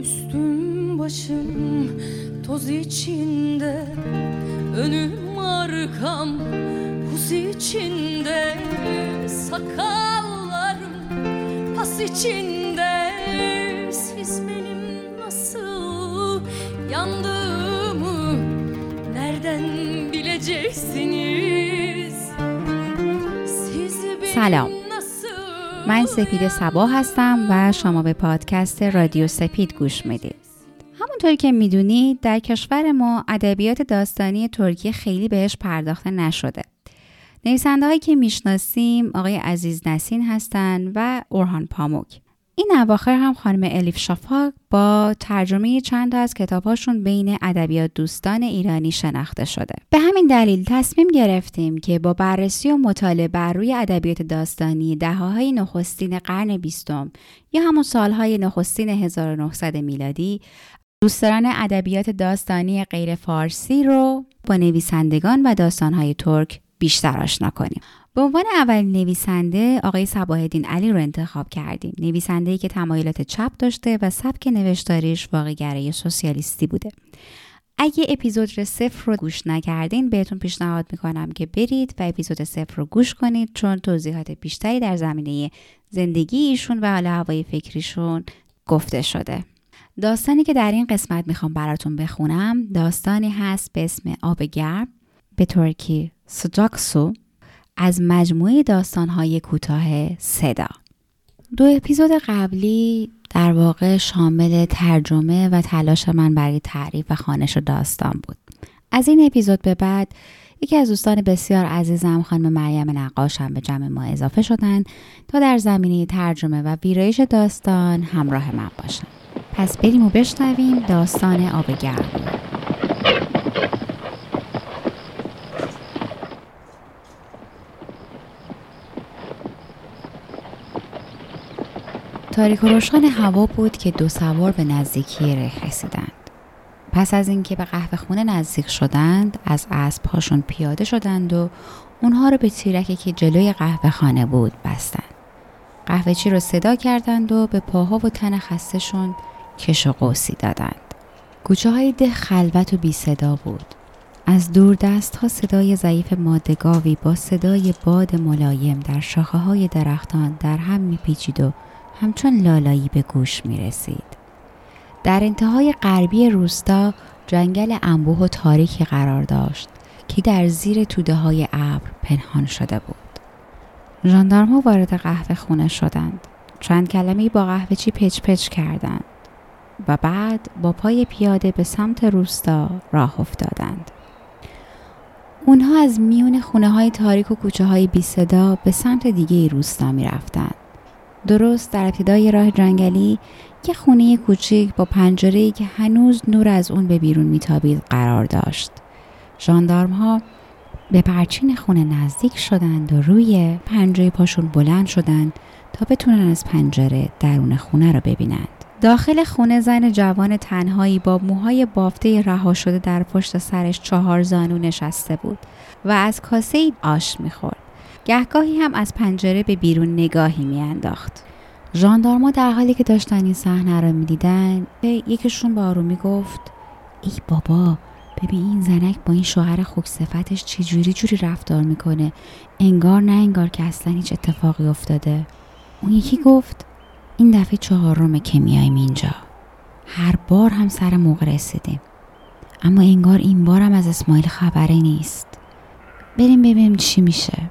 Üstüm başım toz içinde. Önüm arkam huz içinde. Sakallarım pas içinde. Siz benim nasıl yandığımı Nereden bileceksiniz? Selam من سپید سبا هستم و شما به پادکست رادیو سپید گوش می‌دید. همونطوری که می‌دونید در کشور ما ادبیات داستانی ترکیه خیلی بهش پرداخته نشده. نویسنده هایی که می‌شناسیم آقای عزیز نسین هستند و اورهان پاموک. این اواخر هم خانم الیف شافاک با ترجمه چند از کتابهاشون بین ادبیات دوستان ایرانی شناخته شده. به همین دلیل تصمیم گرفتیم که با بررسی و مطالعه بر روی ادبیات داستانی دهه‌های نخستین قرن بیستم یا همون سالهای نخستین 1900 میلادی دوستداران ادبیات داستانی غیر فارسی رو با نویسندگان و داستانهای ترک بیشتر آشنا کنیم. به عنوان اولین نویسنده آقای صباح علی رو انتخاب کردیم. نویسنده‌ای که تمایلات چپ داشته و سبک نوشتاریش واقع‌گرای سوسیالیستی بوده. اگه اپیزود صفر رو گوش نکردین بهتون پیشنهاد می‌کنم که برید و اپیزود صفر رو گوش کنید چون توضیحات بیشتری در زمینه زندگی ایشون و حال هوای فکریشون گفته شده. داستانی که در این قسمت می‌خوام براتون بخونم داستانی هست به اسم آب گرم به ترکی سجاکسو از مجموعه داستانهای کوتاه صدا. دو اپیزود قبلی در واقع شامل ترجمه و تلاش من برای تعریف و خانش داستان بود. از این اپیزود به بعد یکی از دوستان بسیار عزیزم خانم مریم نقاش هم به جمع ما اضافه شدن تا در زمینه ترجمه و ویرایش داستان همراه من باشن. پس بریم و بشنویم داستان آب گرم. تاریک و روشن هوا بود که دو سوار به نزدیکی ره رسیدند. پس از اینکه به قهوه خونه نزدیک شدند از اسب هاشون پیاده شدند و اونها رو به تیرکی که جلوی قهوه خانه بود بستند. قهوه چی رو صدا کردند و به پاها و تن خستشون کش و قوسی دادند. کوچه های ده خلوت و بی صدا بود. از دور دست ها صدای ضعیف مادگاوی با صدای باد ملایم در شاخه های درختان در هم میپیچید و همچون لالایی به گوش می رسید. در انتهای غربی روستا جنگل انبوه و تاریکی قرار داشت که در زیر توده های ابر پنهان شده بود. ژاندارم ها وارد قهوه خونه شدند. چند کلمه با قهوه چی پچ پچ کردند و بعد با پای پیاده به سمت روستا راه افتادند. اونها از میون خونه های تاریک و کوچه های بی صدا به سمت دیگه روستا می رفتند. درست در ابتدای راه جنگلی یه خونه کوچیک با پنجره‌ای که هنوز نور از اون به بیرون میتابید قرار داشت. ژاندارم ها به پرچین خونه نزدیک شدند و روی پنجره پاشون بلند شدند تا بتونن از پنجره درون خونه رو ببینند. داخل خونه زن جوان تنهایی با موهای بافته رها شده در پشت سرش چهار زانو نشسته بود و از کاسه آش می‌خورد. گهگاهی هم از پنجره به بیرون نگاهی میانداخت. ژاندارما در حالی که داشتن این صحنه را می‌دیدن یکیشون با آرومی گفت ای بابا ببین این زنک با این شوهر خوک صفتش چجوری جوری رفتار می‌کنه؟ انگار نه انگار که اصلا هیچ اتفاقی افتاده. اون یکی گفت این دفعه چهارمه که میایم اینجا. هر بار هم سر موقع رسیدیم. اما انگار این بار هم از اسماعیل خبری نیست. بریم ببینیم چی میشه.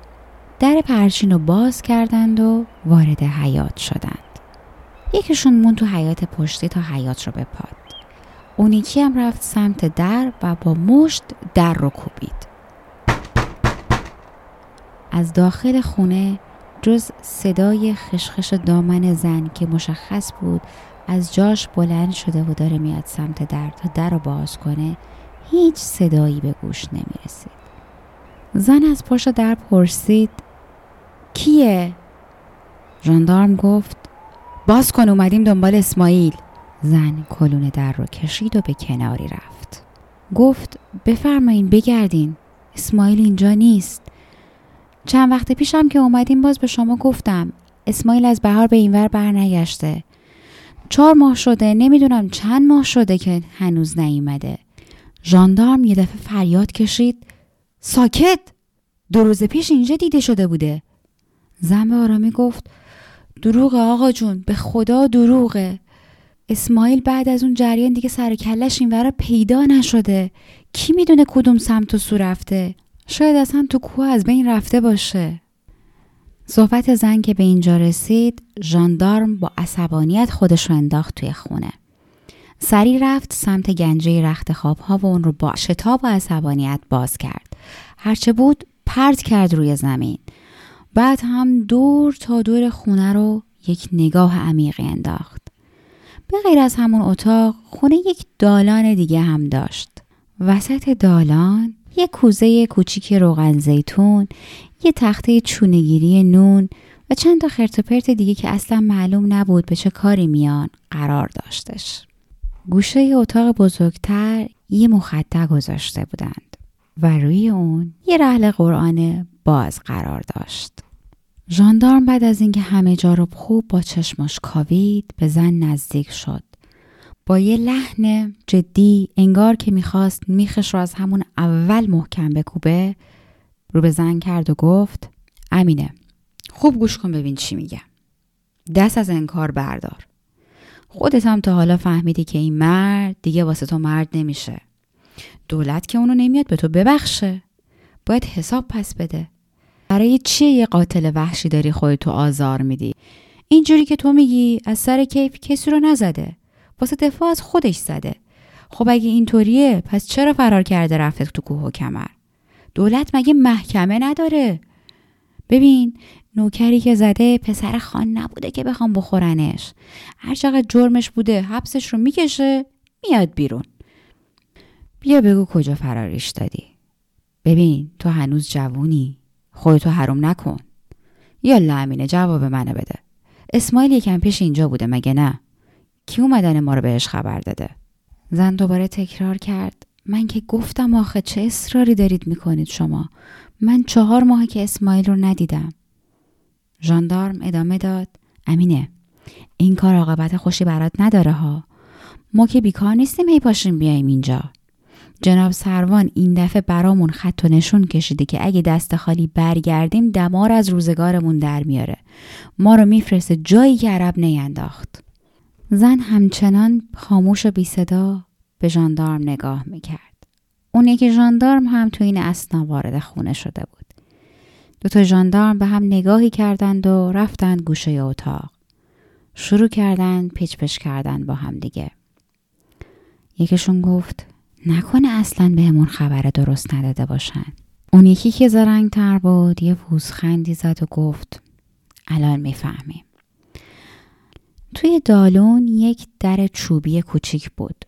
در پرچین رو باز کردند و وارد حیات شدند. یکیشون مون تو حیات پشتی تا حیات رو بپاد. اون یکی هم رفت سمت در و با مشت در رو کوبید. از داخل خونه جز صدای خشخش دامن زن که مشخص بود از جاش بلند شده و داره میاد سمت در تا در رو باز کنه هیچ صدایی به گوش نمی رسید. زن از پشت در پرسید کیه؟ ژاندارم گفت باز کن اومدیم دنبال اسماعیل. زن کلون در رو کشید و به کناری رفت. گفت بفرمایین بگردین. اسماعیل اینجا نیست. چند وقت پیشم که اومدیم باز به شما گفتم. اسماعیل از بهار به اینور بر نگشته چهار ماه شده نمی‌دونم چند ماه شده که هنوز نیومده. ژاندارم یه دفعه فریاد کشید. ساکت! دو روز پیش اینجا دیده شده بوده. زن به آرامی گفت دروغه آقا جون به خدا دروغه. اسماعیل بعد از اون جریان دیگه سر کلش این پیدا نشده. کی می‌دونه کدوم سمت و سو رفته؟ شاید اصلا تو کوه از بین رفته باشه. صحبت زن که به اینجا رسید ژاندارم با عصبانیت خودش رو انداخت توی خونه. سری رفت سمت گنجه رخت خواب ها و اون رو با شتاب و عصبانیت باز کرد. هرچه بود پرت کرد روی زمین. بعد هم دور تا دور خونه رو یک نگاه عمیقی انداخت. به غیر از همون اتاق خونه یک دالان دیگه هم داشت. وسط دالان یه کوزه کوچیک روغن زیتون یه تخته چونگیری نون و چند تا خرت پرت دیگه که اصلا معلوم نبود به چه کاری میان قرار داشتش. گوشه اتاق بزرگتر یه مخده گذاشته بودند و روی اون یه رحل قرآن باز قرار داشت. ژاندارم بعد از اینکه همه جا رو خوب با چشماش کاوید به زن نزدیک شد. با یه لحن جدی انگار که می‌خواست میخش رو از همون اول محکم بکوبه رو به زن کرد و گفت امینه خوب گوش کن ببین چی میگه. دست از انکار بردار. خودت هم تا حالا فهمیدی که این مرد دیگه واسه تو مرد نمیشه. دولت که اونو نمیاد به تو ببخشه. باید حساب پس بده. برای چیه یه قاتل وحشی داری خودتو آزار میدی؟ اینجوری که تو میگی از سر کیف کسی رو نزده. واسه دفاع از خودش زده. خب اگه اینطوریه پس چرا فرار کرده رفته تو کوه و کمر؟ دولت مگه محکمه نداره؟ ببین نوکری که زده پسر خان نبوده که بخوام بخورنش. هر چقدر جرمش بوده حبسش رو می‌کشه میاد بیرون. بیا بگو کجا فراریش دادی. ببین تو هنوز جوونی. خودتو حروم نکن. یا لامینه جواب منو بده. اسماعیل یکم پیش اینجا بوده مگه نه؟ کی اومدن ما رو بهش خبر داده؟ زن دوباره تکرار کرد. من که گفتم آخه چه اصراری دارید می‌کنید شما؟ من چهار ماه که اسماعیل رو ندیدم. ژاندارم ادامه داد. امینه این کار عاقبت خوشی برات نداره ها. ما که بیکار نیستیم هی پاشیم بیایم اینجا. جناب سروان این دفعه برامون خط و نشون کشیده که اگه دست خالی برگردیم دمار از روزگارمون در میاره. ما رو میفرسته جایی که عرب نینداخت. زن همچنان خاموش و بی صدا به ژاندارم نگاه می‌کرد. اون یکی ژاندارم هم تو این اسنا وارد خونه شده بود. دو تا ژاندارم به هم نگاهی کردند و رفتند گوشه اتاق. شروع کردند پیچ پش کردن با هم دیگه. یکیشون گفت نکنه اصلا بهمون خبر درست نداده باشن. اون یکی که زرنگ تر بود یه پوزخندی زد و گفت الان می‌فهمیم. توی دالون یک در چوبی کوچیک بود.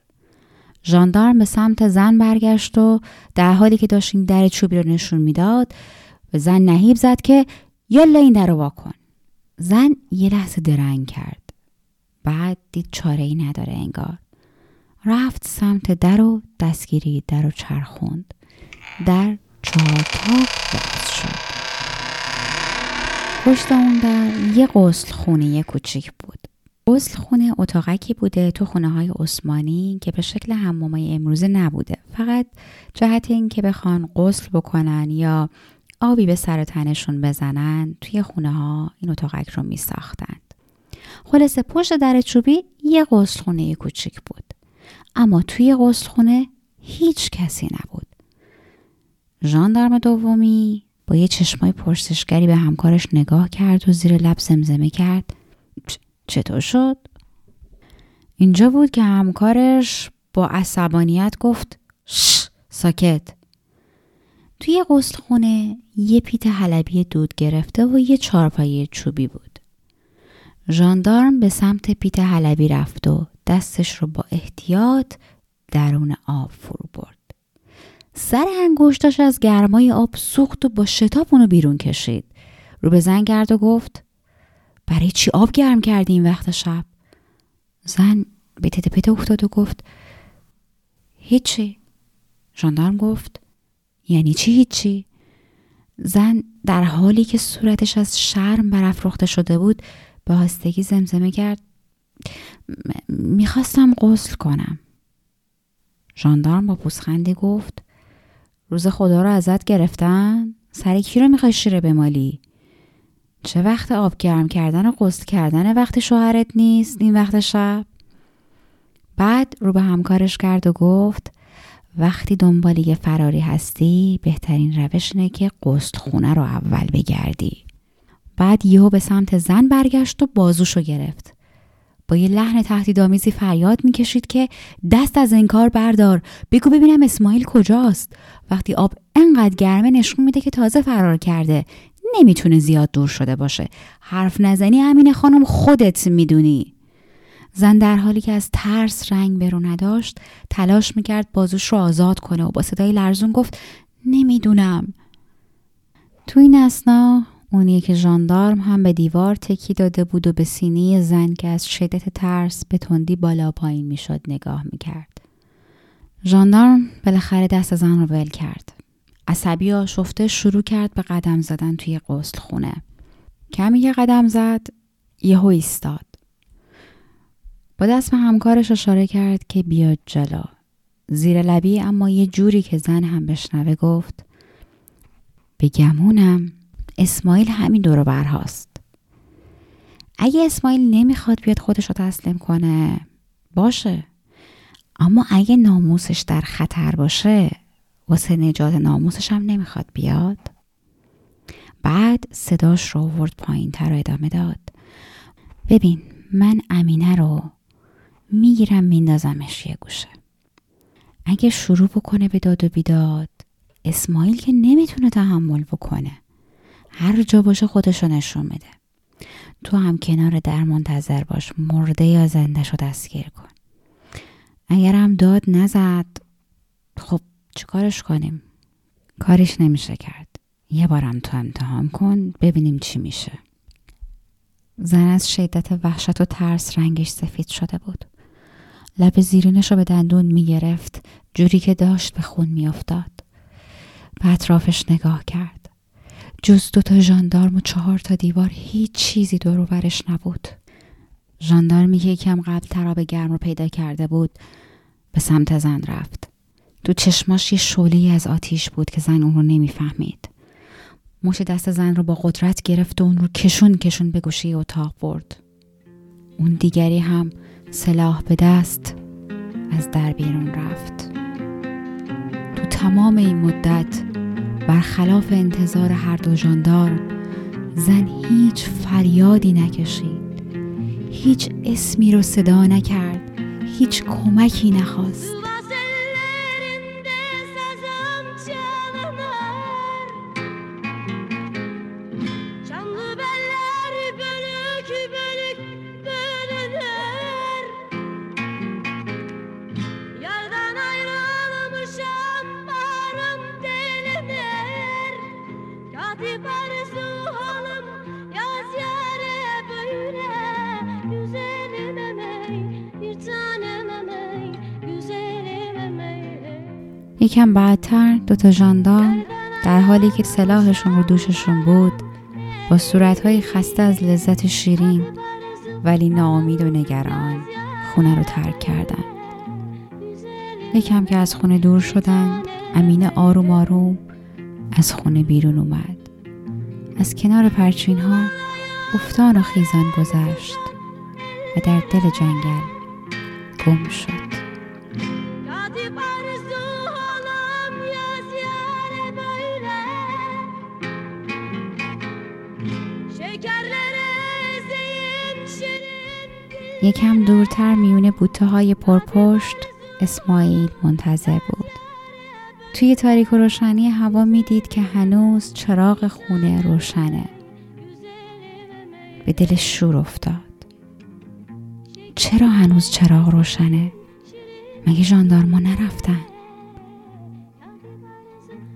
ژاندارم به سمت زن برگشت و در حالی که داشت این در چوبی رو نشون می‌داد به زن نهیب زد که یالا این در رو واکن زن یه لحظه درنگ کرد. بعد دید چاره ای نداره انگار. رفت سمت در و دستگیری در و چرخوند. در چهار باز شد. پشت اون در یه غسل خونه کوچیک بود. غسل خونه اتاقکی بوده تو خونه های عثمانی که به شکل حمامای امروزه نبوده. فقط جهت این که بخوان غسل بکنن یا آبی به سر تنشون بزنن توی خونه ها این اتاقک رو می ساختند. خلاصه پشت در چوبی یه غسل خونه کوچیک بود. اما توی غسل خونه هیچ کسی نبود. ژاندارم دومی با یه چشمای پرسشگری به همکارش نگاه کرد و زیر لب زمزمه کرد. چطور شد؟ اینجا بود که همکارش با عصبانیت گفت شش ساکت. توی غسل خونه یه پیت حلبی دود گرفته و یه چارپایه چوبی بود. ژاندارم به سمت پیت حلبی رفت و دستش رو با احتیاط درون آب فرو برد. سر انگشتاش از گرمای آب سوخت و با شتاب اونو بیرون کشید. رو به زن کرد و گفت برای چی آب گرم کردی این وقت شب؟ زن به تته پته افتاد و گفت هیچی. ژاندارم گفت یعنی چی هیچی؟ زن در حالی که صورتش از شرم برافروخته شده بود به هستگی زمزمه کرد. می‌خواستم غسل کنم. ژاندارم با پوسخندی گفت روز خدا رو ازت گرفتن؟ سر کی رو می‌خوای شیره بمالی؟ چه وقت آب گرم کردن و غسل کردن وقت شوهرت نیست؟ این وقت شب؟ بعد رو به همکارش کرد و گفت وقتی دنبال یه فراری هستی بهترین روش اینه که غسل خونه رو اول بگردی. بعد یهو به سمت زن برگشت و بازوشو گرفت. با یه لحن تهدیدآمیزی فریاد می‌کشید که دست از انکار بردار. بگو ببینم اسماعیل کجاست؟ وقتی آب انقدر گرمه نشون میده که تازه فرار کرده. نمی‌تونه زیاد دور شده باشه. حرف نزنی امین خانم خودت می‌دونی. زن در حالی که از ترس رنگ برو نداشت تلاش می‌کرد بازوش رو آزاد کنه و با صدای لرزون گفت نمی‌دونم. تو این اسنا اونی که ژاندارم هم به دیوار تکی داده بود و به سینه زن که از شدت ترس به تندی بالا پایین می‌شد نگاه می‌کرد. ژاندارم بالاخره دست زن رو ول کرد. عصبی آشفته شروع کرد به قدم زدن توی غسل خونه. کمی که قدم زد یهو ایستاد. با دست به همکارش اشاره کرد که بیاد جلو. زیر لبی اما یه جوری که زن هم بشنوه گفت به گمونم. اسماعیل همین دورو برهاست. اگه اسماعیل نمی‌خواد بیاد خودش رو تسلیم کنه باشه. اما اگه ناموسش در خطر باشه واسه نجات ناموسش هم نمی‌خواد بیاد. بعد صداش رو ورد پایین تر ادامه داد. ببین من امینه رو می‌گیرم میندازمش یه گوشه. اگه شروع بکنه به داد و بیداد اسماعیل که نمی‌تونه تحمل بکنه. هر جا باشه خودشو نشون میده. تو هم کنار در منتظر باش. مرده یا زنده شو دستگیر کن. اگر هم داد نزد خب چیکارش کنیم؟ کارش نمیشه کرد. یه بارم تو امتحان کن ببینیم چی میشه. زن از شدت وحشت و ترس رنگش سفید شده بود. لب زیرینش رو به دندون می‌گرفت. جوری که داشت به خون میافتاد. به اطرافش نگاه کرد. جز دو تا ژاندارم و چهار تا دیوار هیچ چیزی دور برش نبود. ژاندارمی که یکم قبل تراب گرم رو پیدا کرده بود به سمت زن رفت. تو چشماش یه شعله از آتیش بود که زن اون رو نمی‌فهمید. مش دست زن رو با قدرت گرفت و اون رو کشون کشون به گوشه اتاق برد. اون دیگری هم سلاح به دست از در بیرون رفت. تو تمام این مدت برخلاف انتظار هر دو ژاندارم زن هیچ فریادی نکشید. هیچ اسمی رو صدا نکرد. هیچ کمکی نخواست. یکم بعدتر دوتا ژاندارم در حالی که سلاحشون رو دوششون بود با صورتهای خسته از لذت شیرین ولی ناامید و نگران خونه رو ترک کردن. یکم که از خونه دور شدن امینه آروم آروم از خونه بیرون اومد. از کنار پرچین ها افتان و خیزان گذشت و در دل جنگل گم شد. یکم دورتر میونه بوته های پرپشت اسماعیل منتظر بود. توی تاریک و روشنی هوا می‌دید که هنوز چراغ خونه روشنه. به دلش شور افتاد. چرا هنوز چراغ روشنه؟ مگه ژاندارما نرفتن؟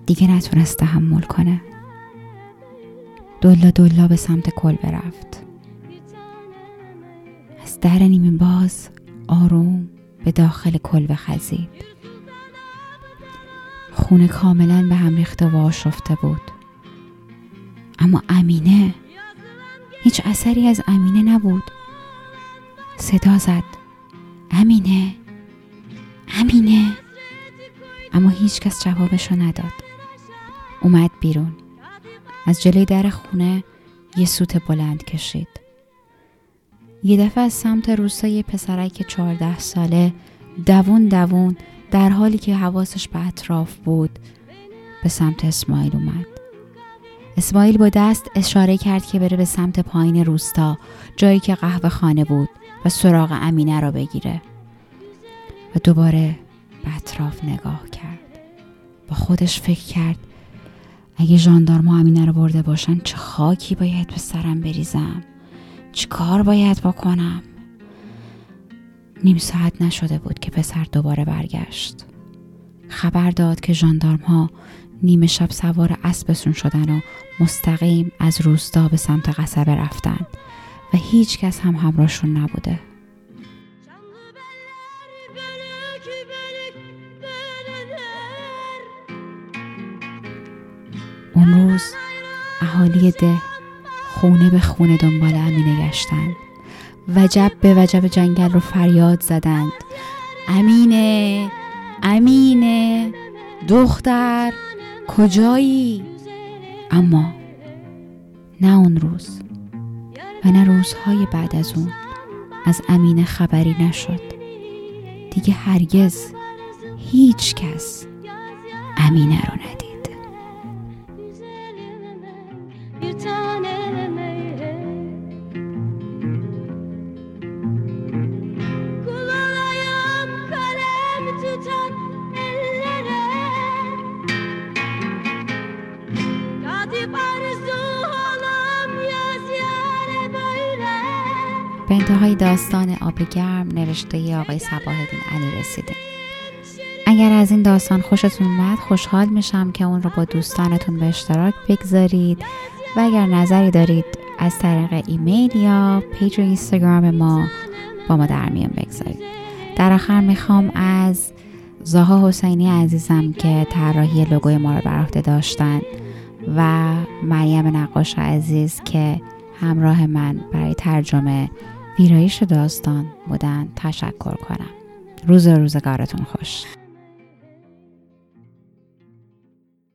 دیگه نتونست تحمل کنه. دلا دلا به سمت کل برفت. از در نیمه باز آروم به داخل کلبه خزید خونه کاملا به هم ریخته و آشفته بود. اما امینه هیچ اثری از امینه نبود. صدا زد. امینه امینه. اما هیچ کس جوابشو نداد. اومد بیرون. از جلوی در خونه یه سوت بلند کشید. یه دفعه از سمت روستای پسرک چهارده ساله دوون دوون در حالی که حواسش به اطراف بود به سمت اسماعیل اومد. اسماعیل با دست اشاره کرد که بره به سمت پایین روستا جایی که قهوه خانه بود و سراغ امینه را بگیره. و دوباره به اطراف نگاه کرد. با خودش فکر کرد اگه ژاندارما امینه رو برده باشن چه خاکی باید به سرم بریزم؟ چه کار باید بکنم؟ نیم ساعت نشده بود که پسر دوباره برگشت. خبر داد که ژاندارم ها نیمه شب سوار اسبشون شدن و مستقیم از روستا به سمت قصبه رفتن و هیچ کس هم همراهشون نبوده. اون روز اهالی ده خونه به خونه دنبال امینه گشتند وجب به وجب جنگل رو فریاد زدند. امینه امینه دختر کجایی؟ اما نه اون روز و نه روزهای بعد از اون از امینه خبری نشد. دیگه هرگز هیچ کس امینه رو ندید. داستان آب گرم نوشته ی آقای صباح علی رسیدیم اگر از این داستان خوشتون اومد خوشحال میشم که اون رو با دوستانتون به اشتراک بگذارید. و اگر نظری دارید از طریق ایمیل یا پیج اینستاگرام ما با ما در میان بگذارید. در آخر می‌خوام از زها حسینی عزیزم که طراحی لوگوی ما رو بر داشتن و مریم نقاش عزیز که همراه من برای ترجمه ویرایش داستان بودن. تشکر کنم. روز روزگارتون خوش.